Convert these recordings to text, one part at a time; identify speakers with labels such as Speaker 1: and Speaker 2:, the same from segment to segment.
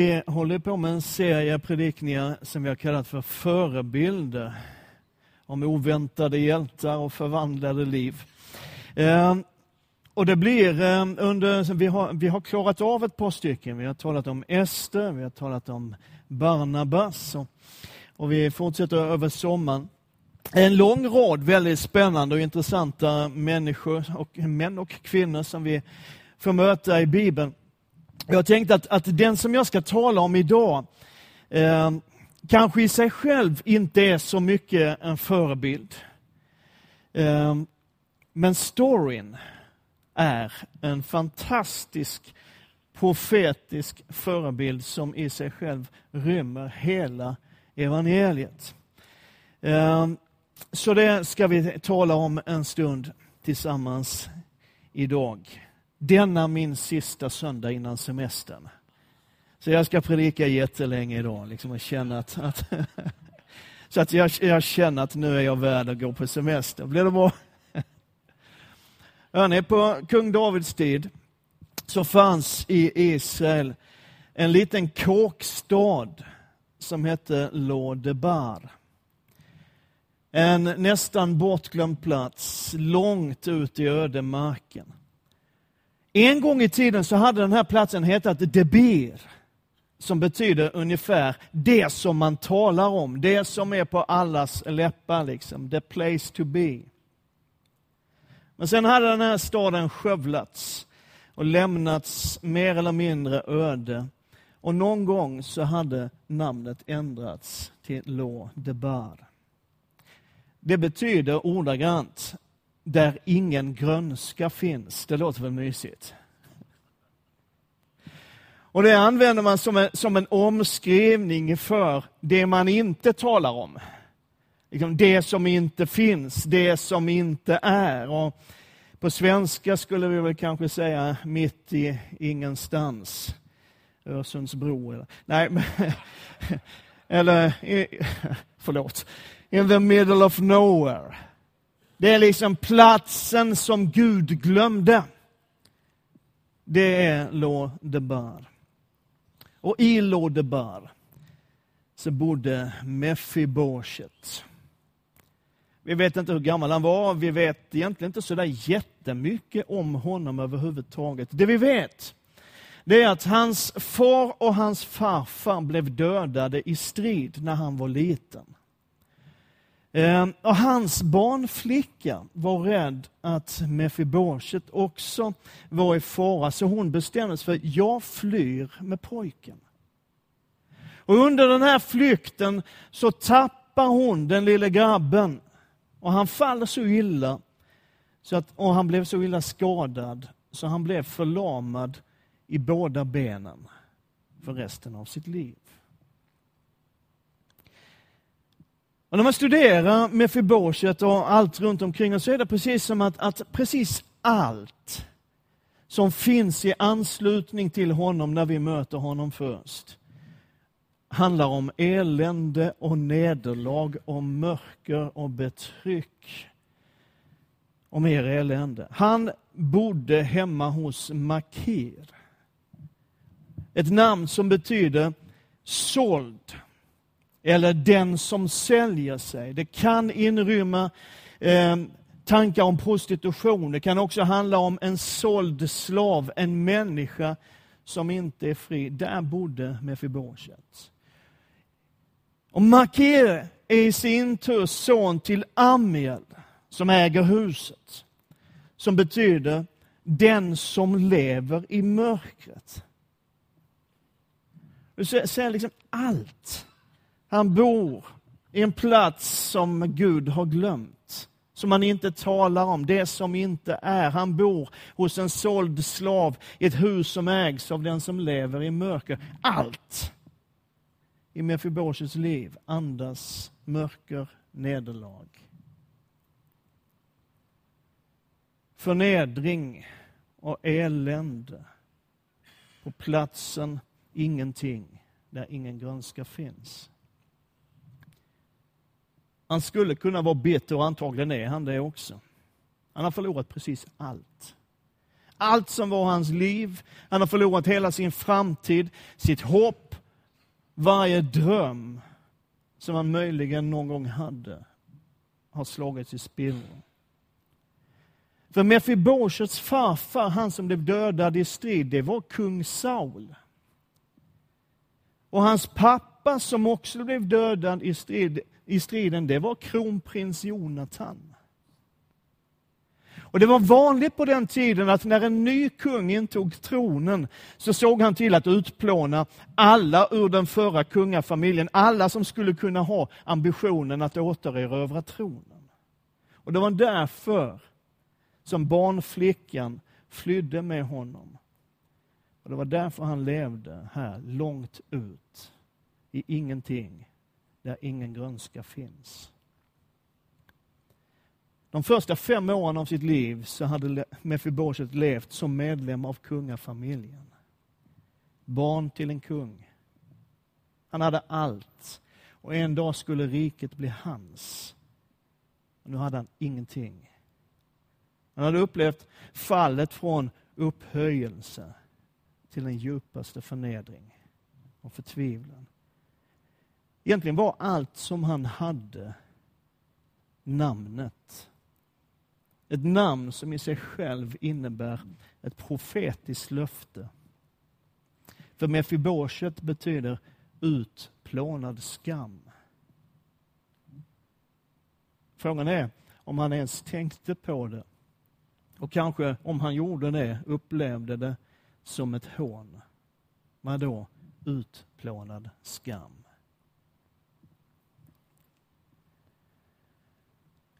Speaker 1: Vi håller på med en serie predikningar som vi har kallat för förebilder. Om oväntade hjältar och förvandlade liv. Eh, och det blir eh, under, vi har, vi har klarat av ett par stycken. Vi har talat om Ester, vi har talat om Barnabas och, och vi fortsätter över sommaren. En lång rad väldigt spännande och intressanta människor, och män och kvinnor som vi får möta i Bibeln. Jag tänkte att, att den som jag ska tala om idag eh, kanske i sig själv inte är så mycket en förebild. Eh, men storyn är en fantastisk profetisk förebild som i sig själv rymmer hela evangeliet. Eh, så det ska vi tala om en stund tillsammans idag denna min sista söndag innan semestern. Så jag ska predika jättelänge idag liksom, och känna att, att så att jag, jag, känner att nu är jag värd att gå på semester. Blir det bra? Hörrni, på kung Davids tid så fanns i Israel en liten kåkstad som hette Lodebar. En nästan bortglömd plats långt ut i ödemarken. En gång i tiden så hade den här platsen hetat Debir, som betyder ungefär det som man talar om, det som är på allas läppar, liksom, the place to be. Men sen hade den här staden skövlats och lämnats mer eller mindre öde. Och någon gång så hade namnet ändrats till Lo Debar. Det betyder ordagrant där ingen grönska finns. Det låter väl mysigt? Och det använder man som en, som en omskrivning för det man inte talar om. Liksom, det som inte finns, det som inte är. Och på svenska skulle vi väl kanske säga mitt i ingenstans. Öresundsbro eller... Nej, men, eller... Förlåt. In the middle of nowhere. Det är liksom platsen som Gud glömde. Det är Lodebar. Och i Lodebar så bodde Mefiboshet. Vi vet inte hur gammal han var, vi vet egentligen inte så där jättemycket om honom överhuvudtaget. Det vi vet, det är att hans far och hans farfar blev dödade i strid när han var liten. Ehm, och hans barnflicka var rädd att Mefiboshet också var i fara, så hon bestämde sig för jag flyr med pojken. Och under den här flykten så tappar hon den lille grabben och han faller så illa så att, och han blev så illa skadad så han blev förlamad i båda benen för resten av sitt liv. Och när man studerar Mefiboshet och allt runt omkring så är det precis som att, att precis allt som finns i anslutning till honom när vi möter honom först handlar om elände och nederlag, om mörker och betryck. Och mer elände. Han bodde hemma hos Makir. Ett namn som betyder såld eller den som säljer sig. Det kan inrymma eh, tankar om prostitution. Det kan också handla om en såld slav, en människa som inte är fri. Där bodde Mefiboshet. Och Makir är i sin tur son till Amiel, som äger huset. Som betyder den som lever i mörkret. Du ser liksom allt han bor i en plats som Gud har glömt, som han inte talar om, det som inte är. Han bor hos en såld slav i ett hus som ägs av den som lever i mörker. Allt i Mefiboshes liv andas mörker, nederlag. Förnedring och elände. På platsen ingenting, där ingen grönska finns. Han skulle kunna vara bitter och antagligen är han det också. Han har förlorat precis allt. allt som var hans liv. Han har förlorat hela sin framtid, sitt hopp, varje dröm som han möjligen någon gång hade har slagits i spillror. För Mefiboshets farfar, han som blev dödad i strid, det var kung Saul. Och hans pappa som också blev dödad i, strid, i striden, det var kronprins Jonatan. Och Det var vanligt på den tiden att när en ny kung intog tronen så såg han till att utplåna alla ur den förra kungafamiljen, alla som skulle kunna ha ambitionen att återerövra tronen. Och Det var därför som barnflickan flydde med honom. Och Det var därför han levde här långt ut i ingenting, där ingen grönska finns. De första fem åren av sitt liv så hade Mefiboset levt som medlem av kungafamiljen. Barn till en kung. Han hade allt. Och en dag skulle riket bli hans. Och nu hade han ingenting. Han hade upplevt fallet från upphöjelse till den djupaste förnedring och förtvivlan. Egentligen var allt som han hade namnet ett namn som i sig själv innebär ett profetiskt löfte. För Mefiboshet betyder utplånad skam. Frågan är om han ens tänkte på det. Och kanske om han gjorde det, upplevde det som ett hån. Vadå utplånad skam?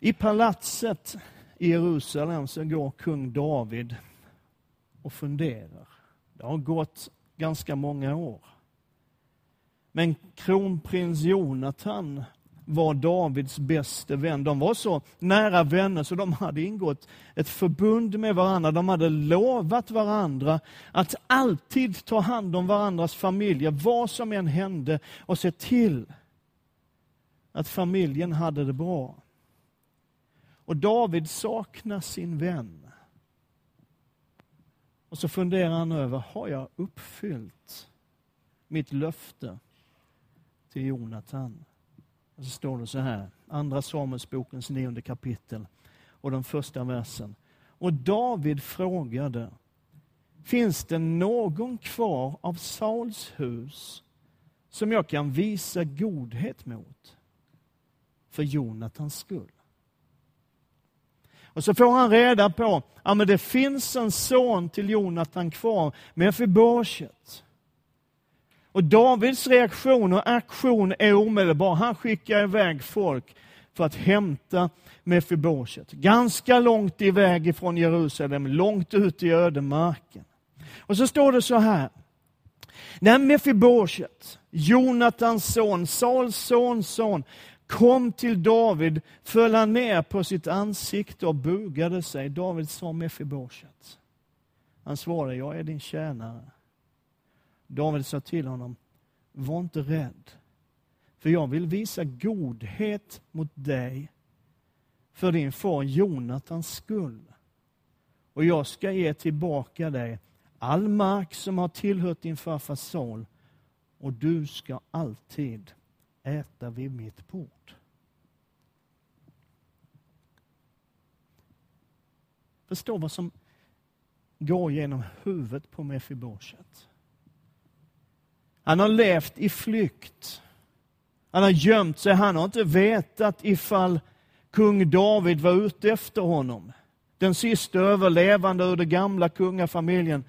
Speaker 1: I palatset i Jerusalem så går kung David och funderar. Det har gått ganska många år. Men kronprins Jonatan var Davids bäste vän. De var så nära vänner så de hade ingått ett förbund med varandra. De hade lovat varandra att alltid ta hand om varandras familjer, vad som än hände, och se till att familjen hade det bra. Och David saknar sin vän. Och så funderar han över, har jag uppfyllt mitt löfte till Jonatan? Och så står det så här, Andra Samuelsbokens nionde kapitel och den första versen. Och David frågade, finns det någon kvar av Sauls hus som jag kan visa godhet mot för Jonatans skull? Och så får han reda på att ja, det finns en son till Jonatan kvar, Mefiboshet. Och Davids reaktion och aktion är omedelbar. Han skickar iväg folk för att hämta Mefiboset. Ganska långt iväg ifrån Jerusalem, långt ut i ödemarken. Och så står det så här. När Mefiboset, Jonatans son, Sauls sonson, kom till David föll han ner på sitt ansikte och bugade sig. David sa Mefiboshet. Han svarade, jag är din tjänare. David sa till honom, var inte rädd, för jag vill visa godhet mot dig för din far Jonatans skull. Och jag ska ge tillbaka dig all mark som har tillhört din farfar Saul och du ska alltid äta vid mitt bord. Förstå vad som går genom huvudet på Mefiboshet. Han har levt i flykt. Han har gömt sig. Han har inte vetat ifall kung David var ute efter honom. Den sista överlevande ur den gamla kungafamiljen.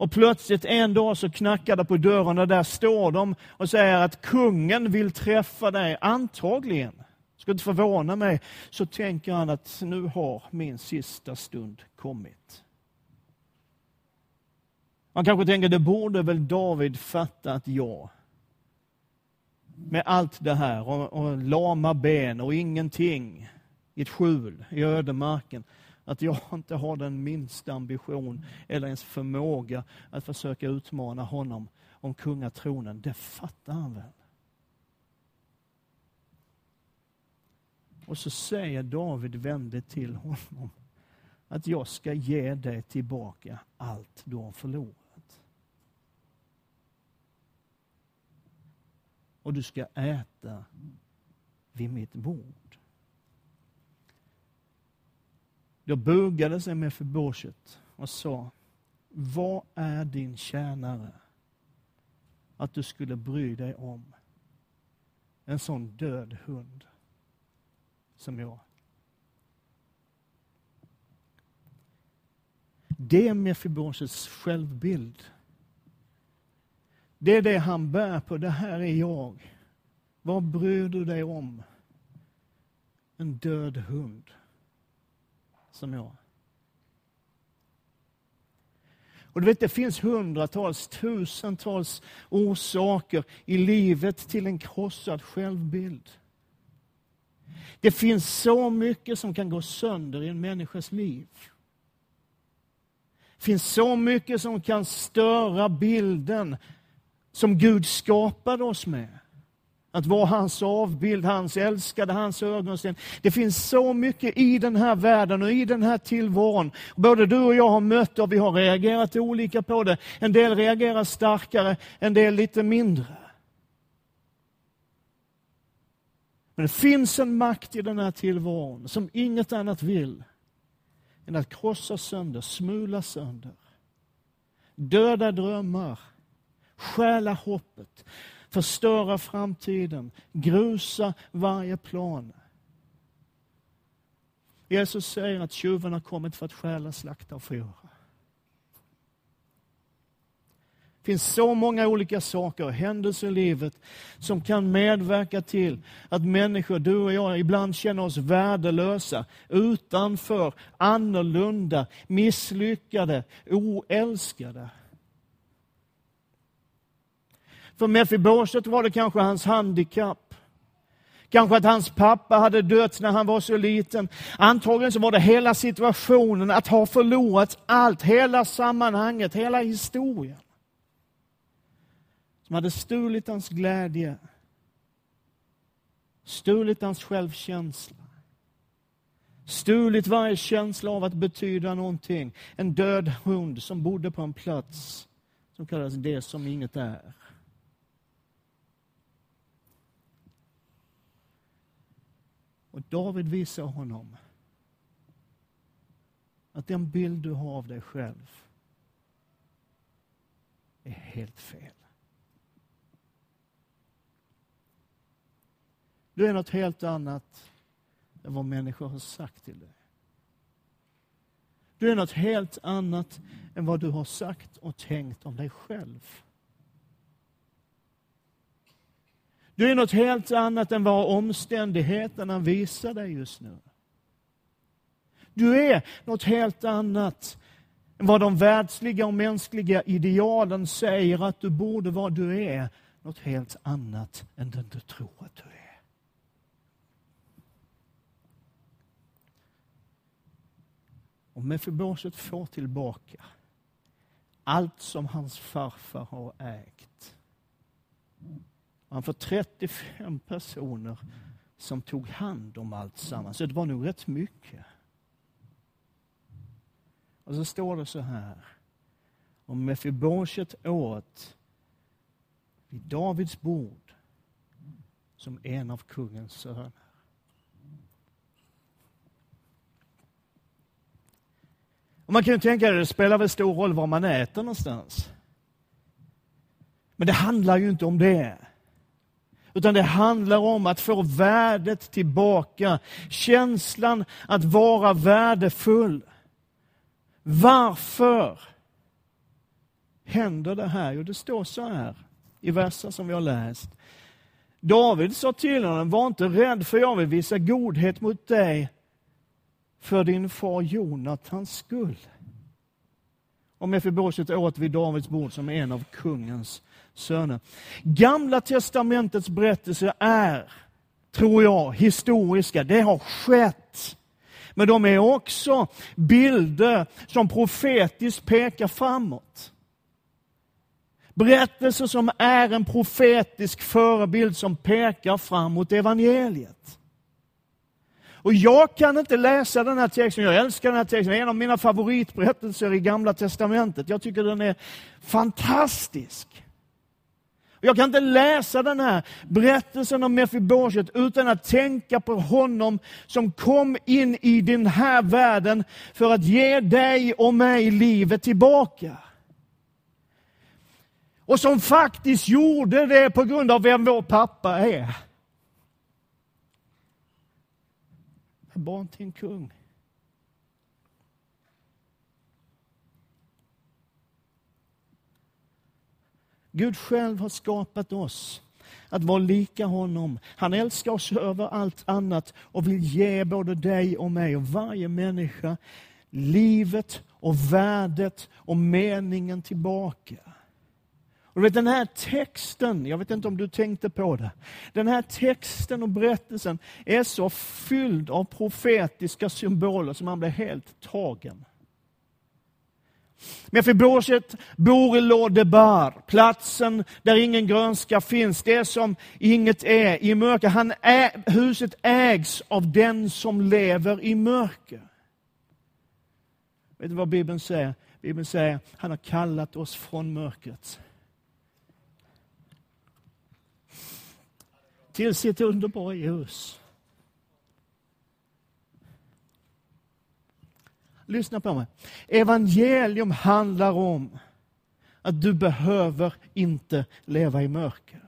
Speaker 1: Och plötsligt en dag så knackar det på dörren och där står de och säger att kungen vill träffa dig, antagligen. Ska inte förvåna mig, så tänker han att nu har min sista stund kommit. Man kanske tänker, det borde väl David fatta att jag Med allt det här och, och lama ben och ingenting i ett skjul i ödemarken att jag inte har den minsta ambition eller ens förmåga att försöka utmana honom om kungatronen. Det fattar han väl? Och så säger David vänligt till honom. att jag ska ge dig tillbaka allt du har förlorat. Och du ska äta vid mitt bord. Då bugade sig med förborset och sa, vad är din tjänare att du skulle bry dig om en sån död hund som jag? Det är Mefibosets självbild. Det är det han bär på. Det här är jag. Vad bryr du dig om? En död hund som jag. Och du vet, det finns hundratals, tusentals orsaker i livet till en krossad självbild. Det finns så mycket som kan gå sönder i en människas liv. Det finns så mycket som kan störa bilden som Gud skapade oss med. Att vara hans avbild, hans älskade, hans ögonsten. Det finns så mycket i den här världen och i den här tillvaron. Både du och jag har mött och vi har reagerat olika på det. En del reagerar starkare, en del lite mindre. Men det finns en makt i den här tillvaron som inget annat vill än att krossa sönder, smula sönder, döda drömmar, stjäla hoppet, förstöra framtiden, grusa varje plan. Jesus säger att tjuven har kommit för att stjäla, slakta och förgöra. Det finns så många olika saker och händelser i livet som kan medverka till att människor, du och jag, ibland känner oss värdelösa, utanför, annorlunda, misslyckade, oälskade. För Mefiboset var det kanske hans handikapp. Kanske att hans pappa hade dött när han var så liten. Antagligen så var det hela situationen, att ha förlorat allt, hela sammanhanget, hela historien. Som hade stulit hans glädje, stulit hans självkänsla, stulit varje känsla av att betyda någonting. En död hund som bodde på en plats som kallas det som inget är. Och David visar honom att den bild du har av dig själv är helt fel. Du är något helt annat än vad människor har sagt till dig. Du är något helt annat än vad du har sagt och tänkt om dig själv. Du är något helt annat än vad omständigheterna visar dig just nu. Du är något helt annat än vad de världsliga och mänskliga idealen säger att du borde vara. Du är något helt annat än den du tror att du är. Och Mefiboset får tillbaka allt som hans farfar har ägt. Han får 35 personer som tog hand om allt samman. Så det var nog rätt mycket. Och så står det så här. Om Mefiboset åt vid Davids bord som en av kungens söner. Och man kan ju tänka att det spelar väl stor roll var man äter någonstans. Men det handlar ju inte om det. Utan det handlar om att få värdet tillbaka. Känslan att vara värdefull. Varför händer det här? Jo, det står så här i verser som vi har läst. David sa till honom, var inte rädd för jag vill visa godhet mot dig för din far Jonathans skull. Och Mefiboset åt vid Davids bord som en av kungens söner. Gamla testamentets berättelser är, tror jag, historiska. Det har skett. Men de är också bilder som profetiskt pekar framåt. Berättelser som är en profetisk förebild som pekar framåt evangeliet. Och jag kan inte läsa den här texten, jag älskar den här texten, det är en av mina favoritberättelser i Gamla Testamentet. Jag tycker den är fantastisk. Jag kan inte läsa den här berättelsen om Mefiboset utan att tänka på honom som kom in i den här världen för att ge dig och mig livet tillbaka. Och som faktiskt gjorde det på grund av vem vår pappa är. Barn till en kung. Gud själv har skapat oss att vara lika honom. Han älskar oss över allt annat och vill ge både dig och mig och varje människa livet och värdet och meningen tillbaka. Och vet, den här texten, jag vet inte om du tänkte på det, den här texten och berättelsen är så fylld av profetiska symboler som man blir helt tagen. Mefiboset bor i Lodebar, platsen där ingen grönska finns, det som inget är i mörker. Han är, huset ägs av den som lever i mörker. Vet du vad Bibeln säger? Bibeln säger han har kallat oss från mörkret till sitt underbara ljus. Lyssna på mig. Evangelium handlar om att du behöver inte leva i mörker.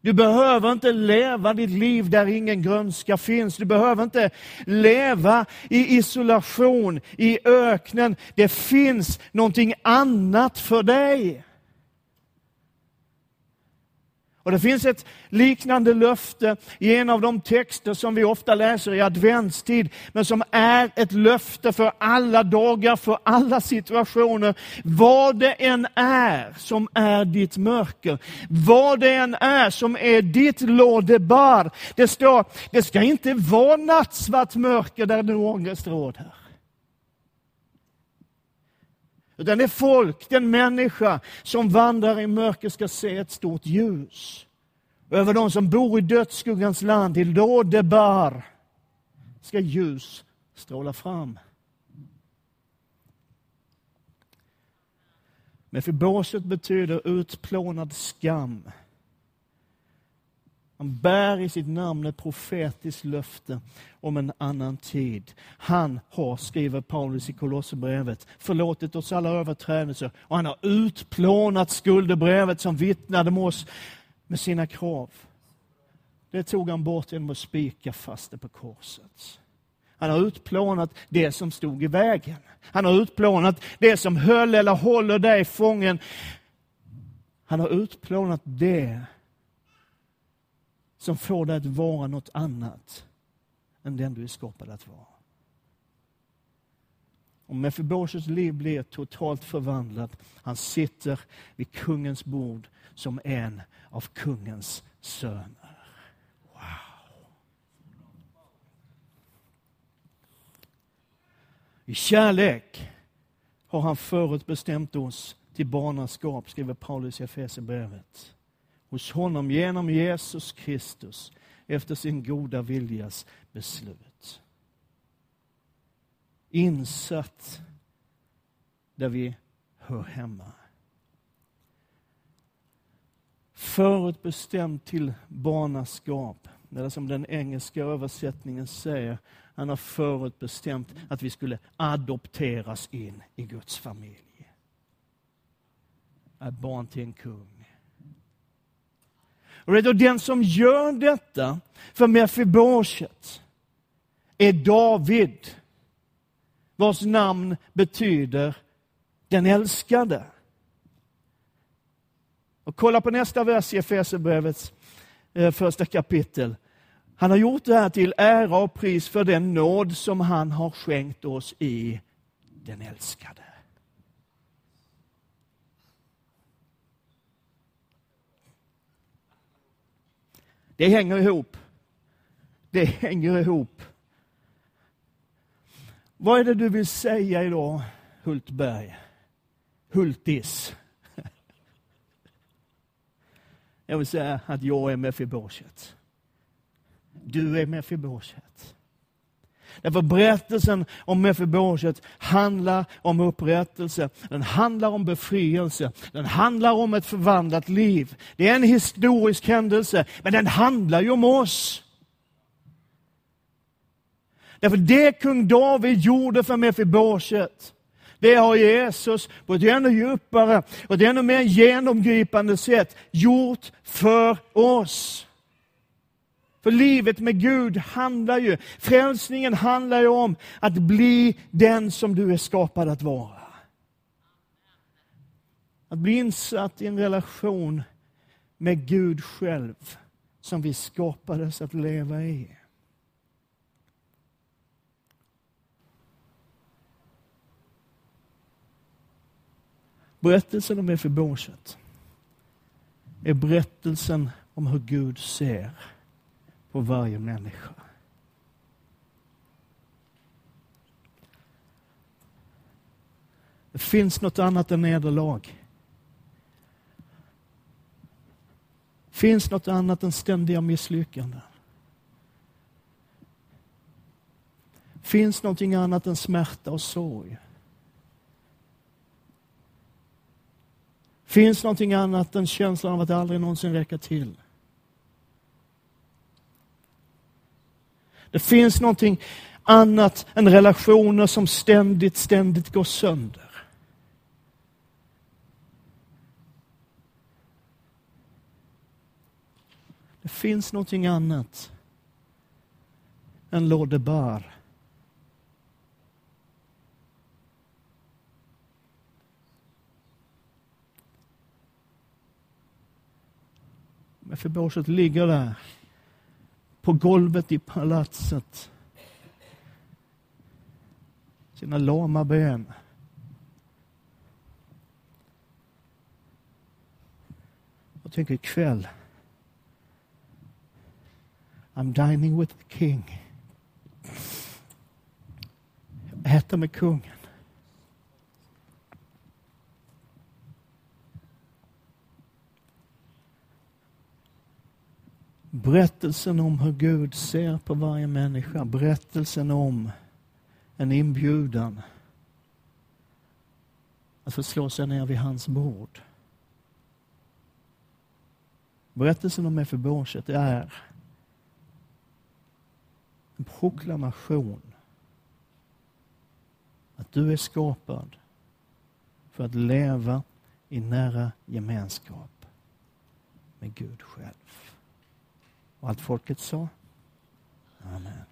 Speaker 1: Du behöver inte leva ditt liv där ingen grönska finns. Du behöver inte leva i isolation, i öknen. Det finns någonting annat för dig. Och Det finns ett liknande löfte i en av de texter som vi ofta läser i adventstid, men som är ett löfte för alla dagar, för alla situationer. Vad det än är som är ditt mörker, vad det än är som är ditt lådebar. Det står, det ska inte vara nattsvart mörker där nu ångest råder. Utan det är folk, den människa som vandrar i mörker ska se ett stort ljus. Över de som bor i dödsskuggans land, i Lodebar, ska ljus stråla fram. Mefiboset betyder utplånad skam. Han bär i sitt namn ett profetiskt löfte om en annan tid. Han har, skriver Paulus i Kolosserbrevet, förlåtit oss alla överträdelser och han har utplånat skuldebrevet som vittnade med oss med sina krav. Det tog han bort genom att spika fast det på korset. Han har utplånat det som stod i vägen. Han har utplånat det som höll eller håller dig fången. Han har utplånat det som får dig att vara något annat än den du är skapad att vara. Och Mefibosets liv blir totalt förvandlat. Han sitter vid kungens bord som en av kungens söner. Wow! I kärlek har han förutbestämt oss till barnaskap, skriver Paulus i Efesierbrevet hos honom genom Jesus Kristus efter sin goda viljas beslut. Insatt där vi hör hemma. Förutbestämd till barnaskap. Eller som den engelska översättningen säger, han har förutbestämt att vi skulle adopteras in i Guds familj. Är barn till en kung. Och den som gör detta för Mefiboset är David, vars namn betyder den älskade. Och kolla på nästa vers i Efesierbrevets eh, första kapitel. Han har gjort det här till ära och pris för den nåd som han har skänkt oss i den älskade. Det hänger ihop. Det hänger ihop. Vad är det du vill säga idag, Hultberg? Hultis. Jag vill säga att jag är Mefiboset. du är Mefiboset. Därför berättelsen om Mefiboset handlar om upprättelse, den handlar om befrielse, den handlar om ett förvandlat liv. Det är en historisk händelse, men den handlar ju om oss. Därför det kung David gjorde för Mefiboset, det har Jesus på ett ännu djupare och ett ännu mer genomgripande sätt gjort för oss. För livet med Gud handlar ju, frälsningen handlar ju om att bli den som du är skapad att vara. Att bli insatt i en relation med Gud själv som vi skapades att leva i. Berättelsen om Mefiboset är berättelsen om hur Gud ser på varje människa. Det finns något annat än nederlag. finns något annat än ständiga misslyckanden. finns någonting annat än smärta och sorg. finns någonting annat än känslan av att aldrig någonsin räcka till. Det finns någonting annat än relationer som ständigt, ständigt går sönder. Det finns någonting annat än lådebar. Men förbåset ligger där på golvet i palatset. Sina lama ben. Jag tänker ikväll. I'm dining with the king. Jag äter med kungen. Berättelsen om hur Gud ser på varje människa. Berättelsen om en inbjudan att få slå sig ner vid hans bord. Berättelsen om Mefiboset är en proklamation att du är skapad för att leva i nära gemenskap med Gud själv. Och allt folket sa? Amen.